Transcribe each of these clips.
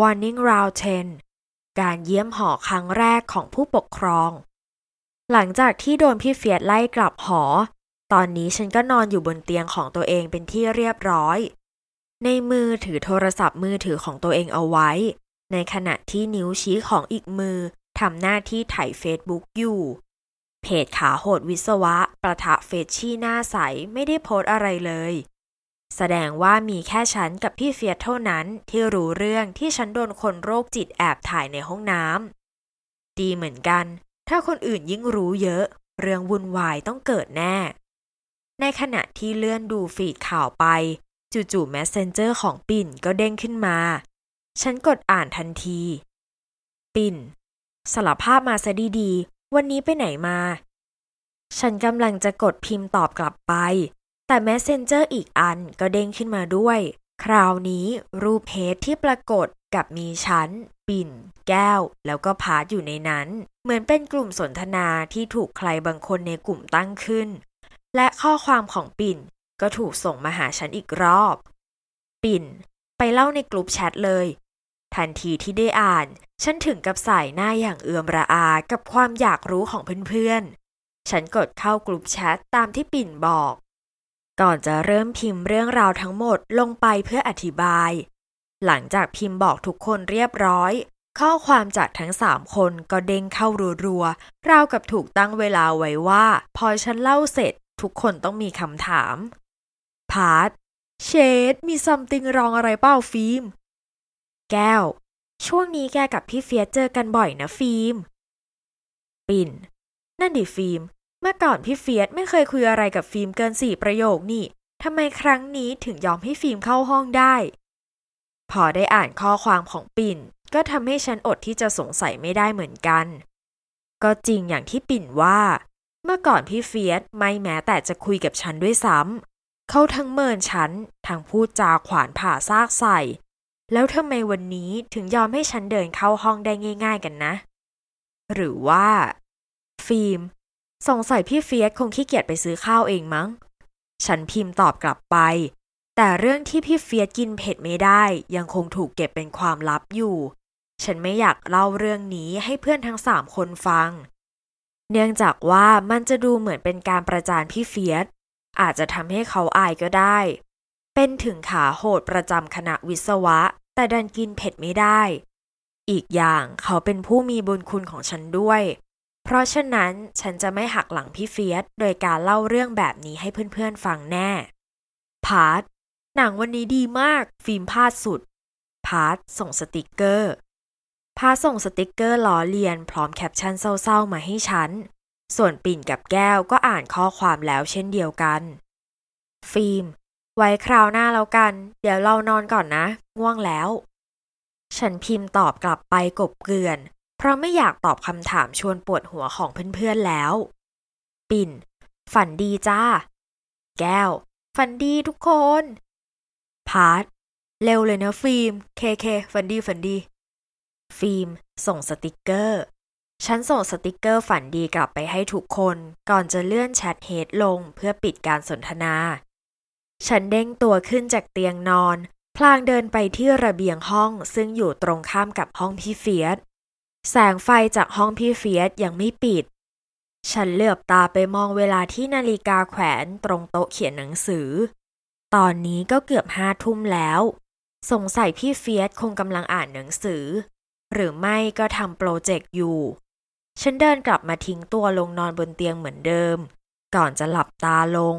Warning Round 10 การเยี่ยมหอครั้งแรกของผู้ปกครอง หลังจากที่โดนพี่เฟียดไล่กลับหอ ตอนนี้ฉันก็นอนอยู่บนเตียงของตัวเองเป็นที่เรียบร้อย ในมือถือโทรศัพท์มือถือของตัวเองเอาไว้ ในขณะที่นิ้วชี้ของอีกมือทำหน้าที่ถ่ายเฟซบุ๊กอยู่ เพจขาโหดวิศวะ ประทะเฟชชี่หน้าใสไม่ได้โพสอะไรเลย แสดงว่ามีแค่ฉันกับพี่เฟียสเท่านั้นที่รู้เรื่องที่ฉันโดนคนโรคจิตแอบถ่ายในห้องน้ำดีเหมือนกัน ถ้าคนอื่นยิ่งรู้เยอะ เรื่องวุ่นวายต้องเกิดแน่ ในขณะที่เลื่อนดู feed ข่าวไป จู่ๆ Messenger ของปิ่นก็เด้งขึ้นมา ฉันกดอ่านทันที ปิ่นสารภาพมาซะดีๆ วันนี้ไปไหนมา ฉันกำลังจะกดพิมพ์ตอบกลับไป แต่ Messenger อีกอันก็เด้งขึ้นมาด้วย คราวนี้รูปเพจที่ปรากฏกลับมีฉันปิ่น แก้ว แล้วก็พาร์ทอยู่ในนั้น เหมือนเป็นกลุ่มสนทนาที่ถูกใครบางคนในกลุ่มตั้งขึ้น และข้อความของปิ่นก็ถูกส่งมาหาฉันอีกรอบ ปิ่น ไปเล่าในกลุ่มแชทเลย ทันทีที่ได้อ่าน ฉันถึงกับส่ายหน้าอย่างเอือมระอากับความอยากรู้ของเพื่อนๆ ฉันกดเข้ากลุ่มแชทตามที่ปิ่นบอก ก่อนจะเริ่มพิมพ์เรื่องราวทั้งหมดลงไปเพื่ออธิบาย หลังจากพิมพ์บอกทุกคนเรียบร้อย ข้อความจากทั้งสามคนก็เด้งเข้ารัวๆราวกับถูกตั้งเวลาไว้ว่า พอฉันเล่าเสร็จ ทุกคนต้องมีคำถาม พาร์ทเชดมี something wrong อะไรเปล่าฟิล์ม แก้ว ช่วงนี้แกกับพี่เฟียสเจอกันบ่อยนะฟิล์ม ปิ่น นั่นดิฟิล์ม เมื่อก่อนพี่เฟียสไม่เคยคุยอะไรกับฟิล์มเกินสี่ประโยคนี่ทำไมครั้งนี้ถึงยอมให้ฟิล์มเข้าห้องได้ พอได้อ่านข้อความของปิ่น ก็ทำให้ฉันอดที่จะสงสัยไม่ได้เหมือนกัน ก็จริงอย่างที่ปิ่นว่า เมื่อก่อนพี่เฟียสไม่แม้แต่จะคุยกับฉันด้วยซ้ำเขาทั้งเมินฉันทั้งพูดจาขวานผ่าซากใส่ แล้วทำไมวันนี้ถึงยอมให้ฉันเดินเข้าห้องได้ง่าย ๆกันนะ หรือว่า ฟิล์ม สงสัยพี่เฟียสคงขี้เกียจไปซื้อข้าวเองมั้ง ฉันพิมพ์ตอบกลับไป แต่เรื่องที่พี่เฟียสกินเผ็ดไม่ได้ยังคงถูกเก็บเป็นความลับอยู่ ฉันไม่อยากเล่าเรื่องนี้ให้เพื่อนทั้งสามคนฟัง เนื่องจากว่ามันจะดูเหมือนเป็นการประจานพี่เฟียสอาจจะทำให้เขาอายก็ได้ เป็นถึงขาโหดประจำคณะวิศวะ แต่ดันกินเผ็ดไม่ได้ อีกอย่างเขาเป็นผู้มีบุญคุณของฉันด้วย เพราะฉะนั้นฉันจะไม่หักหลังพี่เฟียสโดยการเล่าเรื่องแบบนี้ให้เพื่อนๆฟังแน่ พาร์ทหนังวันนี้ดีมาก ฟิล์มพลาดสุด พาร์ทส่งสติกเกอร์ พาร์ทส่งสติกเกอร์ล้อเลียน พร้อมแคปชั่นเศร้าๆมาให้ฉัน ส่วนปิ่นกับแก้วก็อ่านข้อความแล้วเช่นเดียวกัน ฟิล์ม ไว้คราวหน้าแล้วกัน เดี๋ยวเรานอนก่อนนะ ง่วงแล้ว ฉันพิมพ์ตอบกลับไปกบเกลื่อน เพราะไม่อยากตอบคำถามชวนปวดหัวของเพื่อนๆแล้ว ปิ่น ฝันดีจ้า แก้ว ฝันดีทุกคน พาร์ทเร็วเลยนะฟิล์ม KK ฝันดีฝันดี ฟิล์ม ส่งสติกเกอร์ ฉันส่งสติกเกอร์ฝันดีกลับไปให้ทุกคน ก่อนจะเลื่อน chat head ลงเพื่อปิดการสนทนา ฉันเด้งตัวขึ้นจากเตียงนอน พลางเดินไปที่ระเบียงห้องซึ่งอยู่ตรงข้ามกับห้องพี่เฟียส แสงไฟจากห้องพี่เฟียสยังไม่ปิด ฉันเหลือบตาไปมองเวลาที่นาฬิกาแขวนตรงโต๊ะเขียนหนังสือ ตอนนี้ก็เกือบห้าทุ่มแล้ว สงสัยพี่เฟียสคงกำลังอ่านหนังสือ หรือไม่ก็ทำโปรเจกต์อยู่ ฉันเดินกลับมาทิ้งตัวลงนอนบนเตียงเหมือนเดิม ก่อนจะหลับตาลง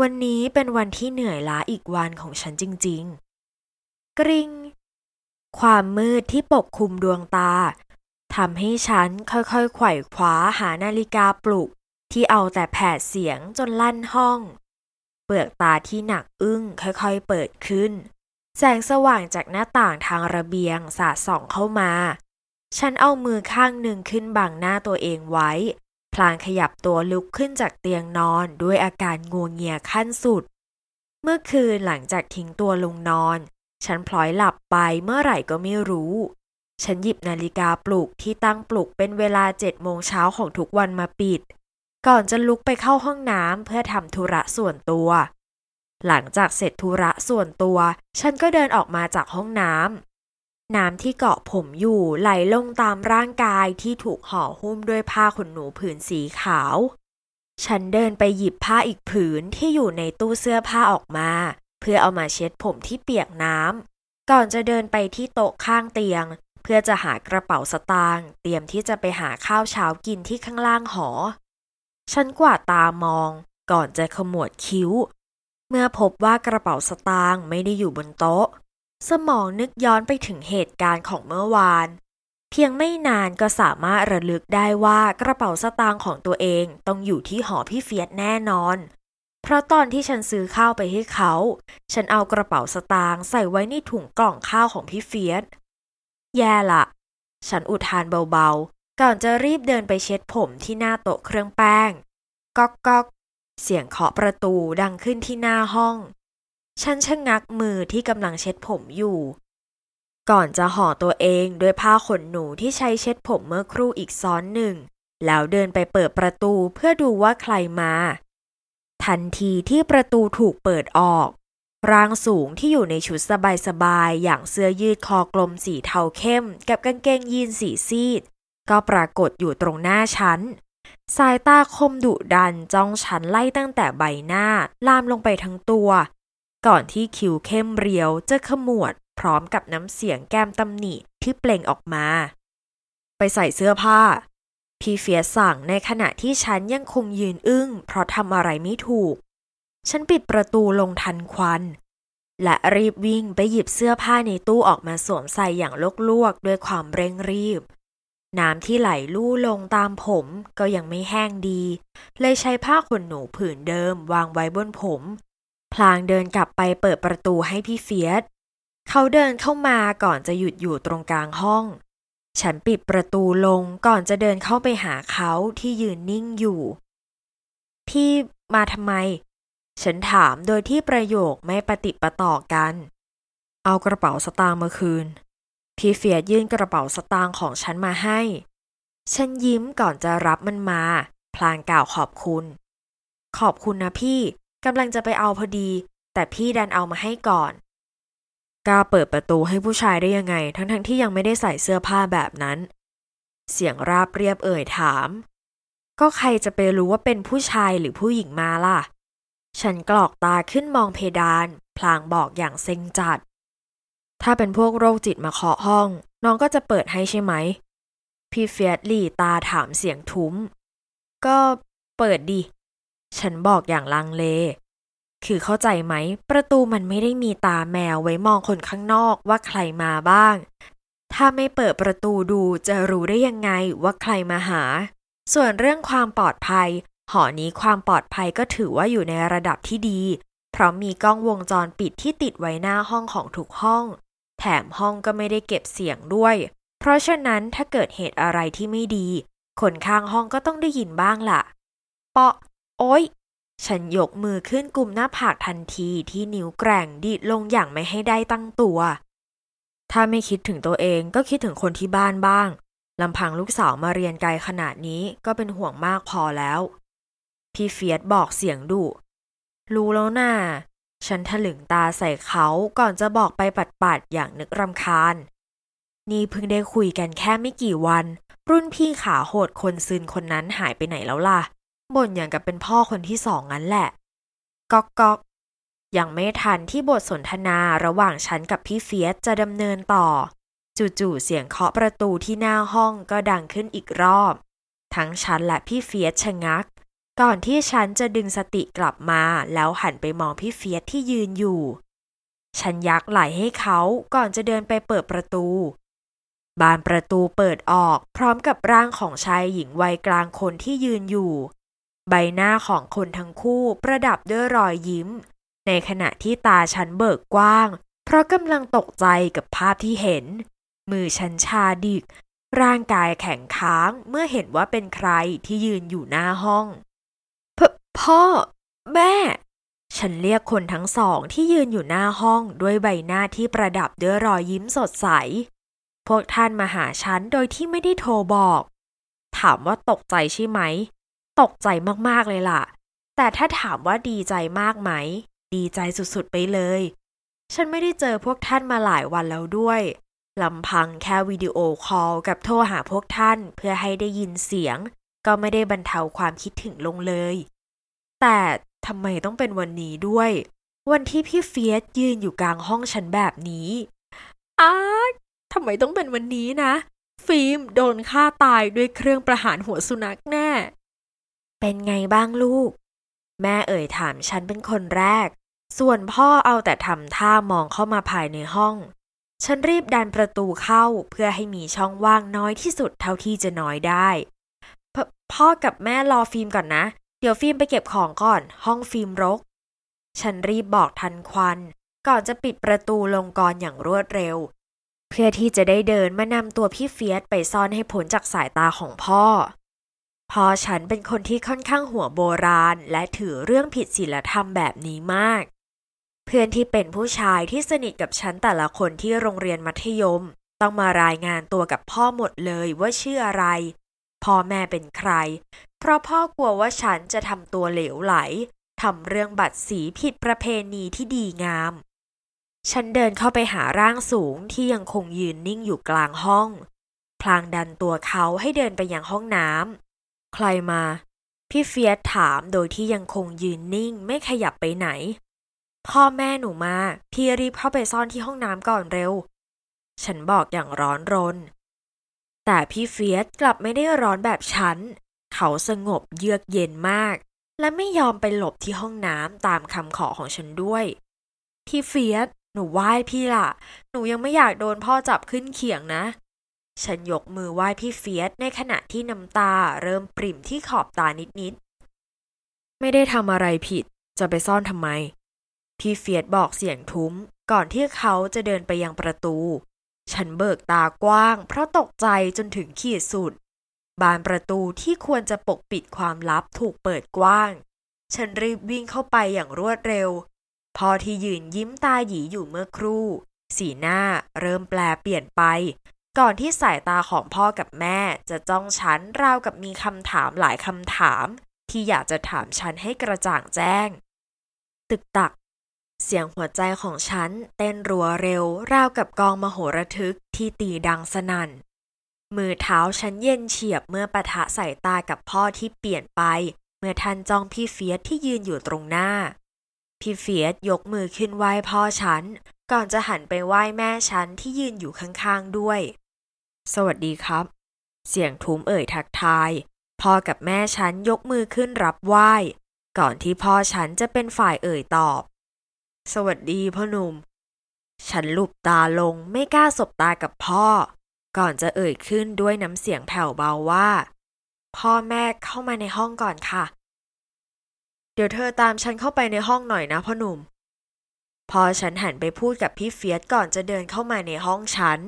วันนี้เป็นวันที่เหนื่อยล้าอีกวันของฉันจริง ๆ กริงความมืดที่ปกคลุมดวงตา ทำให้ฉันค่อยๆไขว่คว้าหานาฬิกาปลุก ที่เอาแต่แผดเสียงจนลั่นห้อง เปลือกตาที่หนักอึ้งค่อยๆเปิดขึ้น แสงสว่างจากหน้าต่างทางระเบียงสาดส่องเข้ามา ฉันเอามือข้างหนึ่งขึ้นบังหน้าตัวเองไว้ พลางขยับตัวลุกขึ้นจากเตียงนอนด้วยอาการงัวงเงียขั้นสุด เมื่อคืนหลังจากทิ้งตัวลงนอน ฉันพลอยหลับไปเมื่อไหร่ก็ไม่รู้ ฉันหยิบนาฬิกาปลุกที่ตั้งปลุกเป็นเวลาเจ็ดโมงเช้าของทุกวันมาปิด ก่อนจะลุกไปเข้าห้องน้ำเพื่อทำธุระส่วนตัว หลังจากเสร็จธุระส่วนตัว ฉันก็เดินออกมาจากห้องน้ำน้ำที่เกาะผมอยู่ไหลลงตามร่างกายที่ถูกห่อหุ้มด้วยผ้าขนหนูผืนสีขาว ฉันเดินไปหยิบผ้าอีกผืนที่อยู่ในตู้เสื้อผ้าออกมา เพื่อเอามาเช็ดผมที่เปียกน้ำก่อนจะเดินไปที่โต๊ะข้างเตียง พื่อจะหากระเป๋าสตางค์เตรียมที่จะไปหาข้าวเช้ากินที่ข้างล่างหอ ฉันกวาดตามองก่อนจะขมวดคิ้ว เมื่อพบว่ากระเป๋าสตางค์ไม่ได้อยู่บนโต๊ะ สมองนึกย้อนไปถึงเหตุการณ์ของเมื่อวาน เพียงไม่นานก็สามารถระลึกได้ว่ากระเป๋าสตางค์ของตัวเองต้องอยู่ที่หอพี่เฟียสแน่นอน เพราะตอนที่ฉันซื้อข้าวไปให้เขา ฉันเอากระเป๋าสตางค์ใส่ไว้ในถุงกล่องข้าวของพี่เฟียส แย่ละ ฉันอุทานเบาๆ ก่อนจะรีบเดินไปเช็ดผมที่หน้าโต๊ะเครื่องแป้ง ก๊อกก๊อกเสียงเคาะประตูดังขึ้นที่หน้าห้อง ฉันชะงักมือที่กำลังเช็ดผมอยู่ ก่อนจะห่อตัวเองด้วยผ้าขนหนูที่ใช้เช็ดผมเมื่อครู่อีกซ้อนหนึ่ง แล้วเดินไปเปิดประตูเพื่อดูว่าใครมา ทันทีที่ประตูถูกเปิดออก ร่างสูงที่อยู่ในชุดสบายๆ อย่างเสื้อยืดคอกลมสีเทาเข้ม กับกางเกงยีนสีซีด ก็ปรากฏอยู่ตรงหน้าฉัน สายตาคมดุดันจ้องฉันไล่ตั้งแต่ใบหน้า ลามลงไปทั้งตัว ก่อนที่คิ้วเข้มเรียวจะขมวด พร้อมกับน้ำเสียงแก้มตำหนิที่เปล่งออกมา ไปใส่เสื้อผ้า พี่เฟียสั่งในขณะที่ฉันยังคงยืนอึ้ง เพราะทำอะไรไม่ถูก ฉันปิดประตูลงทันควัน และรีบวิ่งไปหยิบเสื้อผ้าในตู้ออกมาสวมใส่อย่างลวกๆด้วยความเร่งรีบ น้ำที่ไหลลู่ลงตามผมก็ยังไม่แห้งดี เลยใช้ผ้าขนหนูผืนเดิมวางไว้บนผม พลางเดินกลับไปเปิดประตูให้พี่เฟียสเขาเดินเข้ามาก่อนจะหยุดอยู่ตรงกลางห้อง ฉันปิดประตูลงก่อนจะเดินเข้าไปหาเขาที่ยืนนิ่งอยู่ พี่มาทำไม ฉันถามโดยที่ประโยคไม่ปฏิปต่อกัน เอากระเป๋าสตางค์มาคืน พี่เฟียสยื่นกระเป๋าสตางค์ของฉันมาให้ ฉันยิ้มก่อนจะรับมันมา พลางกล่าวขอบคุณ ขอบคุณนะพี่กำลังจะไปเอาพอดี แต่พี่ดันเอามาให้ก่อนกล้าเปิดประตูให้ผู้ชายได้ยังไง ทั้งๆทที่ยังไม่ได้ใส่เสื้อผ้าแบบนั้น เสียงราบเรียบเอ่ยถาม ก็ใครจะไปรู้ว่าเป็นผู้ชายหรือผู้หญิงมาล่ะ ฉันกรอกตาขึ้นมองเพดาน พลางบอกอย่างเซ็งจัด ถ้าเป็นพวกโรคจิตมาเคาะห้อง น้องก็จะเปิดให้ใช่ไหม พี่เฟียสหลีตาถามเสียงทุ้ม ก็เปิดดิ ฉันบอกอย่างลังเล คือเข้าใจไหม ประตูมันไม่ได้มีตาแมวไว้มองคนข้างนอกว่าใครมาบ้าง ถ้าไม่เปิดประตูดูจะรู้ได้ยังไงว่าใครมาหา ส่วนเรื่องความปลอดภัย หอนี้ความปลอดภัยก็ถือว่าอยู่ในระดับที่ดี เพราะมีกล้องวงจรปิดที่ติดไว้หน้าห้องของทุกห้อง แถมห้องก็ไม่ได้เก็บเสียงด้วย เพราะฉะนั้นถ้าเกิดเหตุอะไรที่ไม่ดี คนข้างห้องก็ต้องได้ยินบ้างล่ะ เปาะ โอ๊ย ฉันยกมือขึ้นกลุ่มหน้าผากทันทีที่นิ้วแกร่งดีดลงอย่างไม่ให้ได้ตั้งตัว ถ้าไม่คิดถึงตัวเองก็คิดถึงคนที่บ้านบ้างลำพังลูกสาวมาเรียนไกลขนาดนี้ก็เป็นห่วงมากพอแล้ว พี่เฟียสบอกเสียงดุ รู้แล้วน่าฉันถลึงตาใส่เขาก่อนจะบอกไปปัดๆอย่างนึกรำคาญ นี่เพิ่งได้คุยกันแค่ไม่กี่วัน รุ่นพี่ขาโหดคนซึนคนนั้นหายไปไหนแล้วล่ะ บ่นอย่างกับเป็นพ่อคนที่สองงั้นแหละ ก๊อกก๊อกยังไม่ทันที่บทสนทนาระหว่างฉันกับพี่เฟียสจะดำเนินต่อ จู่ๆเสียงเคาะประตูที่หน้าห้องก็ดังขึ้นอีกรอบ ทั้งฉันและพี่เฟียสชะงัก ก่อนที่ฉันจะดึงสติกลับมาแล้วหันไปมองพี่เฟียสที่ยืนอยู่ ฉันยักไหลให้เขาก่อนจะเดินไปเปิดประตู บานประตูเปิดออกพร้อมกับร่างของชายหญิงวัยกลางคนที่ยืนอยู่ ใบหน้าของคนทั้งคู่ประดับด้วยรอยยิ้ม ในขณะที่ตาฉันเบิกกว้าง เพราะกำลังตกใจกับภาพที่เห็น มือฉันชาดิกร่างกายแข็งค้างเมื่อเห็นว่าเป็นใครที่ยืนอยู่หน้าห้อง พ่อ แม่ ฉันเรียกคนทั้งสองที่ยืนอยู่หน้าห้องด้วยใบหน้าที่ประดับด้วยรอยยิ้มสดใส พวกท่านมาหาฉันโดยที่ไม่ได้โทรบอก ถามว่าตกใจใช่ไหม ตกใจมากๆเลยล่ะ แต่ถ้าถามว่าดีใจมากไหม ดีใจสุดๆไปเลย ฉันไม่ได้เจอพวกท่านมาหลายวันแล้วด้วยลำพังแค่วิดีโอคอลกับโทรหาพวกท่านเพื่อให้ได้ยินเสียง ก็ไม่ได้บรรเทาความคิดถึงลงเลย แต่ทำไมต้องเป็นวันนี้ด้วย วันที่พี่เฟียสยืนอยู่กลางห้องฉันแบบนี้อ้าทำไมต้องเป็นวันนี้นะ ฟิล์มโดนฆ่าตายด้วยเครื่องประหารหัวสุนัขแน่ เป็นไงบ้างลูก แม่เอ่ยถามฉันเป็นคนแรก ส่วนพ่อเอาแต่ทำท่ามองเข้ามาภายในห้อง ฉันรีบดันประตูเข้าเพื่อให้มีช่องว่างน้อยที่สุดเท่าที่จะน้อยได้พพ่อกับแม่รอฟิล์มก่อนนะ เดี๋ยวฟิล์มไปเก็บของก่อน ห้องฟิล์มรก ฉันรีบบอกทันควัน ก่อนจะปิดประตูลงกรอย่างรวดเร็ว เพื่อที่จะได้เดินมานำตัวพี่เฟียสไปซ่อนให้พ้นจากสายตาของพ่อ พ่อฉันเป็นคนที่ค่อนข้างหัวโบราณ และถือเรื่องผิดศีลธรรมแบบนี้มาก เพื่อนที่เป็นผู้ชายที่สนิทกับฉันแต่ละคนที่โรงเรียนมัธยม ต้องมารายงานตัวกับพ่อหมดเลยว่าชื่ออะไร พ่อแม่เป็นใคร เพราะพ่อกลัวว่าฉันจะทำตัวเหลวไหลทำเรื่องบัตรสีผิดประเพณีที่ดีงาม ฉันเดินเข้าไปหาร่างสูงที่ยังคงยืนนิ่งอยู่กลางห้อง พลางดันตัวเขาให้เดินไปยังห้องน้ำใครมา พี่เฟียสถามโดยที่ยังคงยืนนิ่งไม่ขยับไปไหน พ่อแม่หนูมา พี่รีบเข้าไปซ่อนที่ห้องน้ำก่อนเร็ว ฉันบอกอย่างร้อนรน แต่พี่เฟียสกลับไม่ได้ร้อนแบบฉัน เขาสงบเยือกเย็นมาก และไม่ยอมไปหลบที่ห้องน้ำตามคำขอของฉันด้วย พี่เฟียสหนูไหว้พี่ล่ะ หนูยังไม่อยากโดนพ่อจับขึ้นเขียงนะ ฉันยกมือไหว้พี่เฟียสในขณะที่น้ำตาเริ่มปริ่มที่ขอบตานิดๆ ไม่ได้ทำอะไรผิด จะไปซ่อนทำไม พี่เฟียสบอกเสียงทุ้มก่อนที่เขาจะเดินไปยังประตู ฉันเบิกตากว้าง เพราะตกใจจนถึงขีดสุด บานประตูที่ควรจะปกปิดความลับถูกเปิดกว้าง ฉันรีบวิ่งเข้าไปอย่างรวดเร็ว พอที่ยืนยิ้มตาหยีอยู่เมื่อครู่ สีหน้าเริ่มแปลเปลี่ยนไป ก่อนที่สายตาของพ่อกับแม่จะจ้องฉันราวกับมีคำถามหลายคำถาม ที่อยากจะถามฉันให้กระจ่างแจ้ง ตึกตัก เสียงหัวใจของฉันเต้นรัวเร็ว ราวกับกองมโหระทึกที่ตีดังสนัน่น มือเท้าฉันเย็นเฉียบเมื่อปะทะสายตากับพ่อที่เปลี่ยนไป เมื่อท่านจ้องพี่เฟียสที่ยืนอยู่ตรงหน้า พี่เฟียสยกมือขึ้นไหว้พ่อฉัน ก่อนจะหันไปไหว้แม่ฉันที่ยืนอยู่ข้างๆด้วย สวัสดีครับ เสียงทุ้มเอ่ยทักทาย พ่อกับแม่ฉันยกมือขึ้นรับไหว้ ก่อนที่พ่อฉันจะเป็นฝ่ายเอ่ยตอบ สวัสดีพ่อหนุ่ม ฉันลุบตาลงไม่กล้าสบตากับพ่อ ก่อนจะเอ่ยขึ้นด้วยน้ำเสียงแผ่วเบาว่า พ่อแม่เข้ามาในห้องก่อนค่ะ เดี๋ยวเธอตามฉันเข้าไปในห้องหน่อยนะพ่อหนุ่ม พอฉันหันไปพูดกับพี่เฟียสก่อนจะเดินเข้ามาในห้องฉัน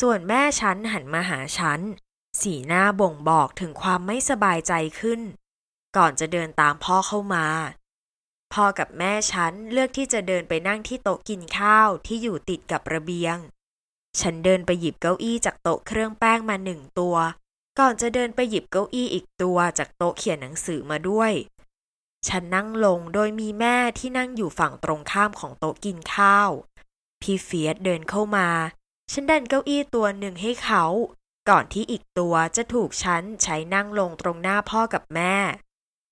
ส่วนแม่ฉันหันมาหาฉัน สีหน้าบ่งบอกถึงความไม่สบายใจขึ้น ก่อนจะเดินตามพ่อเข้ามา พ่อกับแม่ฉันเลือกที่จะเดินไปนั่งที่โต๊ะกินข้าวที่อยู่ติดกับระเบียง ฉันเดินไปหยิบเก้าอี้จากโต๊ะเครื่องแป้งมาหนึ่งตัว ก่อนจะเดินไปหยิบเก้าอี้อีกตัวจากโต๊ะเขียนหนังสือมาด้วย ฉันนั่งลงโดยมีแม่ที่นั่งอยู่ฝั่งตรงข้ามของโต๊ะกินข้าว พี่เฟียสเดินเข้ามา ฉันดันเก้าอี้ตัวหนึ่งให้เขา ก่อนที่อีกตัวจะถูกฉันใช้นั่งลงตรงหน้าพ่อกับแม่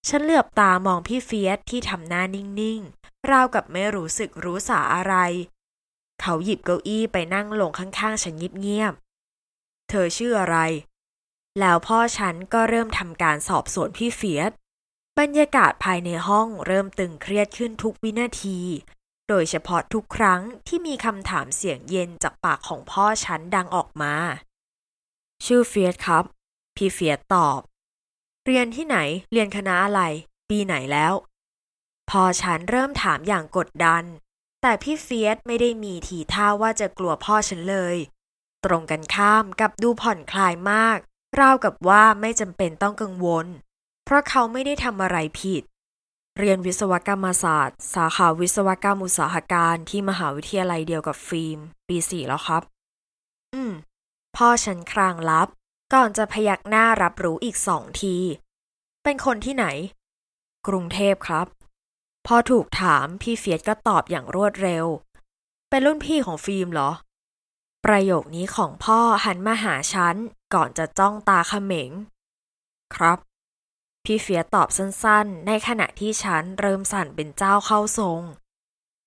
ฉันเหลือบตามองพี่เฟียสที่ทำหน้านิ่งๆ ราวกับไม่รู้สึกรู้สาอะไร เขาหยิบเก้าอี้ไปนั่งลงข้างๆ ฉันเงียบๆ เธอชื่ออะไร แล้วพ่อฉันก็เริ่มทำการสอบสวนพี่เฟียสบรรยากาศภายในห้องเริ่มตึงเครียดขึ้นทุกวินาที โดยเฉพาะทุกครั้งที่มีคำถามเสียงเย็นจากปากของพ่อฉันดังออกมา ชื่อเฟียสครับ พี่เฟียสตอบ เรียนที่ไหน เรียนคณะอะไร ปีไหนแล้ว พอฉันเริ่มถามอย่างกดดัน แต่พี่เฟียสไม่ได้มีทีท่าว่าจะกลัวพ่อฉันเลย ตรงกันข้ามกับดูผ่อนคลายมาก ราวกับว่าไม่จำเป็นต้องกังวล เพราะเขาไม่ได้ทำอะไรผิด เรียนวิศวกรรมศาสตร์ สาขาวิศวกรรมอุตสาหการที่มหาวิทยาลัยเดียวกับฟิล์ม ปีสี่แล้วครับ อืมพ่อฉันครางลับ ก่อนจะพยักหน้ารับรู้อีกสองที เป็นคนที่ไหน กรุงเทพครับ พอถูกถามพี่เฟียสก็ตอบอย่างรวดเร็ว เป็นรุ่นพี่ของฟิล์มเหรอ ประโยคนี้ของพ่อหันมาหาฉัน ก่อนจะจ้องตาเขม็ง ครับ พี่เฟียสตอบสั้นๆ ในขณะที่ฉันเริ่มสั่นเป็นเจ้าเข้าทรง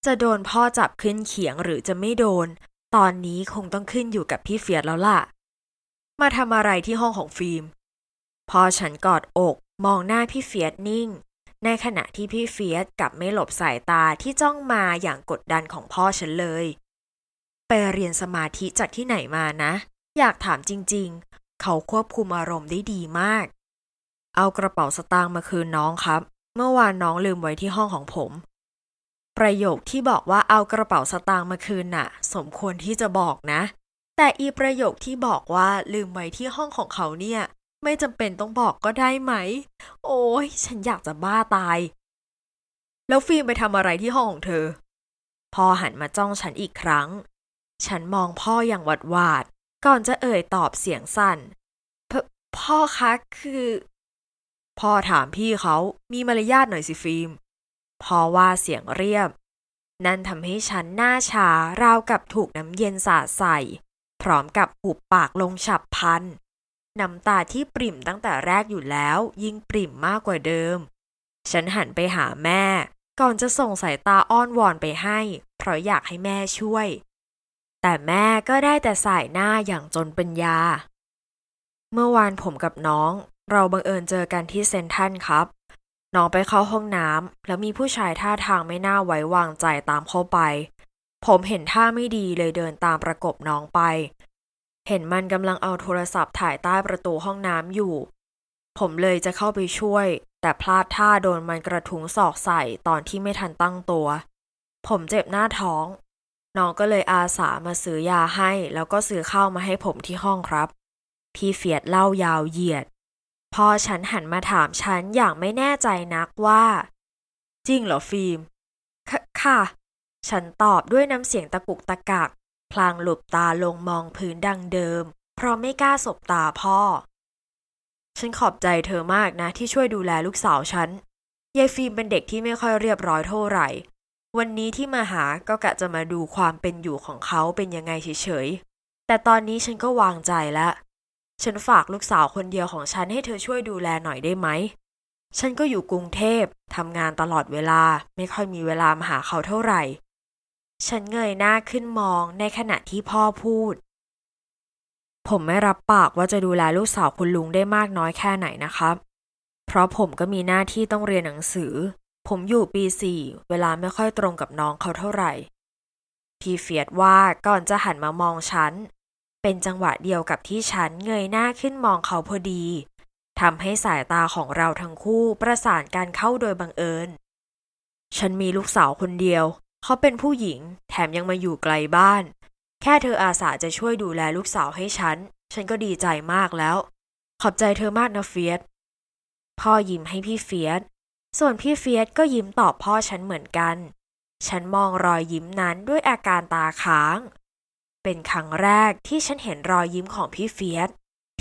จะโดนพ่อจับขึ้นเขียงหรือจะไม่โดน ตอนนี้คงต้องขึ้นอยู่กับพี่เฟียสแล้วล่ะ มาทำอะไรที่ห้องของฟิล์ม พ่อฉันกอดอกมองหน้าพี่เฟียสนิ่ง ในขณะที่พี่เฟียสกลับไม่หลบสายตาที่จ้องมาอย่างกดดันของพ่อฉันเลย ไปเรียนสมาธิจากที่ไหนมานะ อยากถามจริง ๆ เขาควบคุมอารมณ์ได้ดีมาก เอากระเป๋าสตางค์มาคืนน้องครับ เมื่อวานน้องลืมไว้ที่ห้องของผม ประโยคที่บอกว่าเอากระเป๋าสตางค์มาคืนน่ะ สมควรที่จะบอกนะ แต่อีประโยคที่บอกว่าลืมไว้ที่ห้องของเขาเนี่ย ไม่จำเป็นต้องบอกก็ได้ไหม โอ้ยฉันอยากจะบ้าตาย แล้วฟิล์มไปทำอะไรที่ห้องของเธอ พ่อหันมาจ้องฉันอีกครั้ง ฉันมองพ่ออย่างหวาดหวาด ก่อนจะเอ่ยตอบเสียงสั่นพพ่อคะคือ พ่อถามพี่เขามีมารยาทหน่อยสิฟิล์มพ่อว่าเสียงเรียบ นั่นทำให้ฉันหน้าชาราวกับถูกน้ำเย็นสาดใส่ พร้อมกับหุบปากลงฉับพันน้ำตาที่ปริ่มตั้งแต่แรกอยู่แล้ว ยิ่งปริ่มมากกว่าเดิม ฉันหันไปหาแม่ ก่อนจะส่งสายตาอ้อนวอนไปให้ เพราะอยากให้แม่ช่วย แต่แม่ก็ได้แต่สายหน้าอย่างจนปัญญา เมื่อวานผมกับน้อง เราบังเอิญเจอกันที่เซนทันครับ น้องไปเข้าห้องน้ำแล้วมีผู้ชายท่าทางไม่น่าไว้วางใจตามเข้าไป ผมเห็นท่าไม่ดีเลยเดินตามประกบน้องไป เห็นมันกำลังเอาโทรศัพท์ถ่ายใต้ประตูห้องน้ำอยู่ ผมเลยจะเข้าไปช่วย แต่พลาดท่าโดนมันกระทุ้งศอกใส่ตอนที่ไม่ทันตั้งตัว ผมเจ็บหน้าท้อง น้องก็เลยอาสามาซื้อยาให้ แล้วก็ซื้อข้าวมาให้ผมที่ห้องครับ พี่เฟียดเล่ายาวเหยียดพอฉันหันมาถามฉันอย่างไม่แน่ใจนักว่า จริงเหรอฟิล์มค่ะ ฉันตอบด้วยน้ำเสียงตะกุกตะกัก พลางหลบตาลงมองพื้นดังเดิม เพราะไม่กล้าสบตาพ่อ ฉันขอบใจเธอมากนะที่ช่วยดูแลลูกสาวฉัน ยายฟิล์มเป็นเด็กที่ไม่ค่อยเรียบร้อยเท่าไหร่ วันนี้ที่มาหาก็กะจะมาดูความเป็นอยู่ของเขาเป็นยังไงเฉยๆ แต่ตอนนี้ฉันก็วางใจแล้วฉันฝากลูกสาวคนเดียวของฉันให้เธอช่วยดูแลหน่อยได้ไหม ฉันก็อยู่กรุงเทพทำงานตลอดเวลา ไม่ค่อยมีเวลามาหาเขาเท่าไหร่ ฉันเงยหน้าขึ้นมองในขณะที่พ่อพูด ผมไม่รับปากว่าจะดูแลลูกสาวคุณลุงได้มากน้อยแค่ไหนนะครับ เพราะผมก็มีหน้าที่ต้องเรียนหนังสือ ผมอยู่ปีสี่เวลาไม่ค่อยตรงกับน้องเขาเท่าไหร่ พี่เฟียดว่าก่อนจะหันมามองฉัน เป็นจังหวะเดียวกับที่ฉันเงยหน้าขึ้นมองเขาพอดีทำให้สายตาของเราทั้งคู่ประสานการเข้าโดยบังเอิญ ฉันมีลูกสาวคนเดียว เขาเป็นผู้หญิง แถมยังมาอยู่ไกลบ้าน แค่เธออาสาจะช่วยดูแลลูกสาวให้ฉัน ฉันก็ดีใจมากแล้ว ขอบใจเธอมากนะเฟียสพ่อยิ้มให้พี่เฟียสส่วนพี่เฟียสก็ยิ้มตอบพ่อฉันเหมือนกัน ฉันมองรอยยิ้มนั้นด้วยอาการตาค้าง เป็นครั้งแรกที่ฉันเห็นรอยยิ้มของพี่เฟียส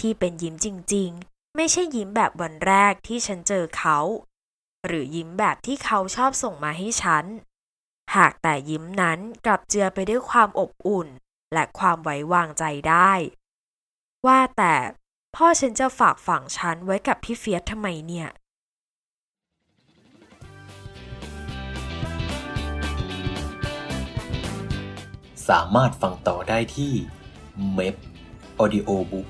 ที่เป็นยิ้มจริง ๆ ไม่ใช่ยิ้มแบบวันแรกที่ฉันเจอเขา หรือยิ้มแบบที่เขาชอบส่งมาให้ฉัน หากแต่ยิ้มนั้นกลับเจือไปด้วยความอบอุ่น และความไว้วางใจได้ ว่าแต่พ่อฉันจะฝากฝังฉันไว้กับพี่เฟียสทำไมเนี่ยสามารถฟังต่อได้ที่เม p Audio Book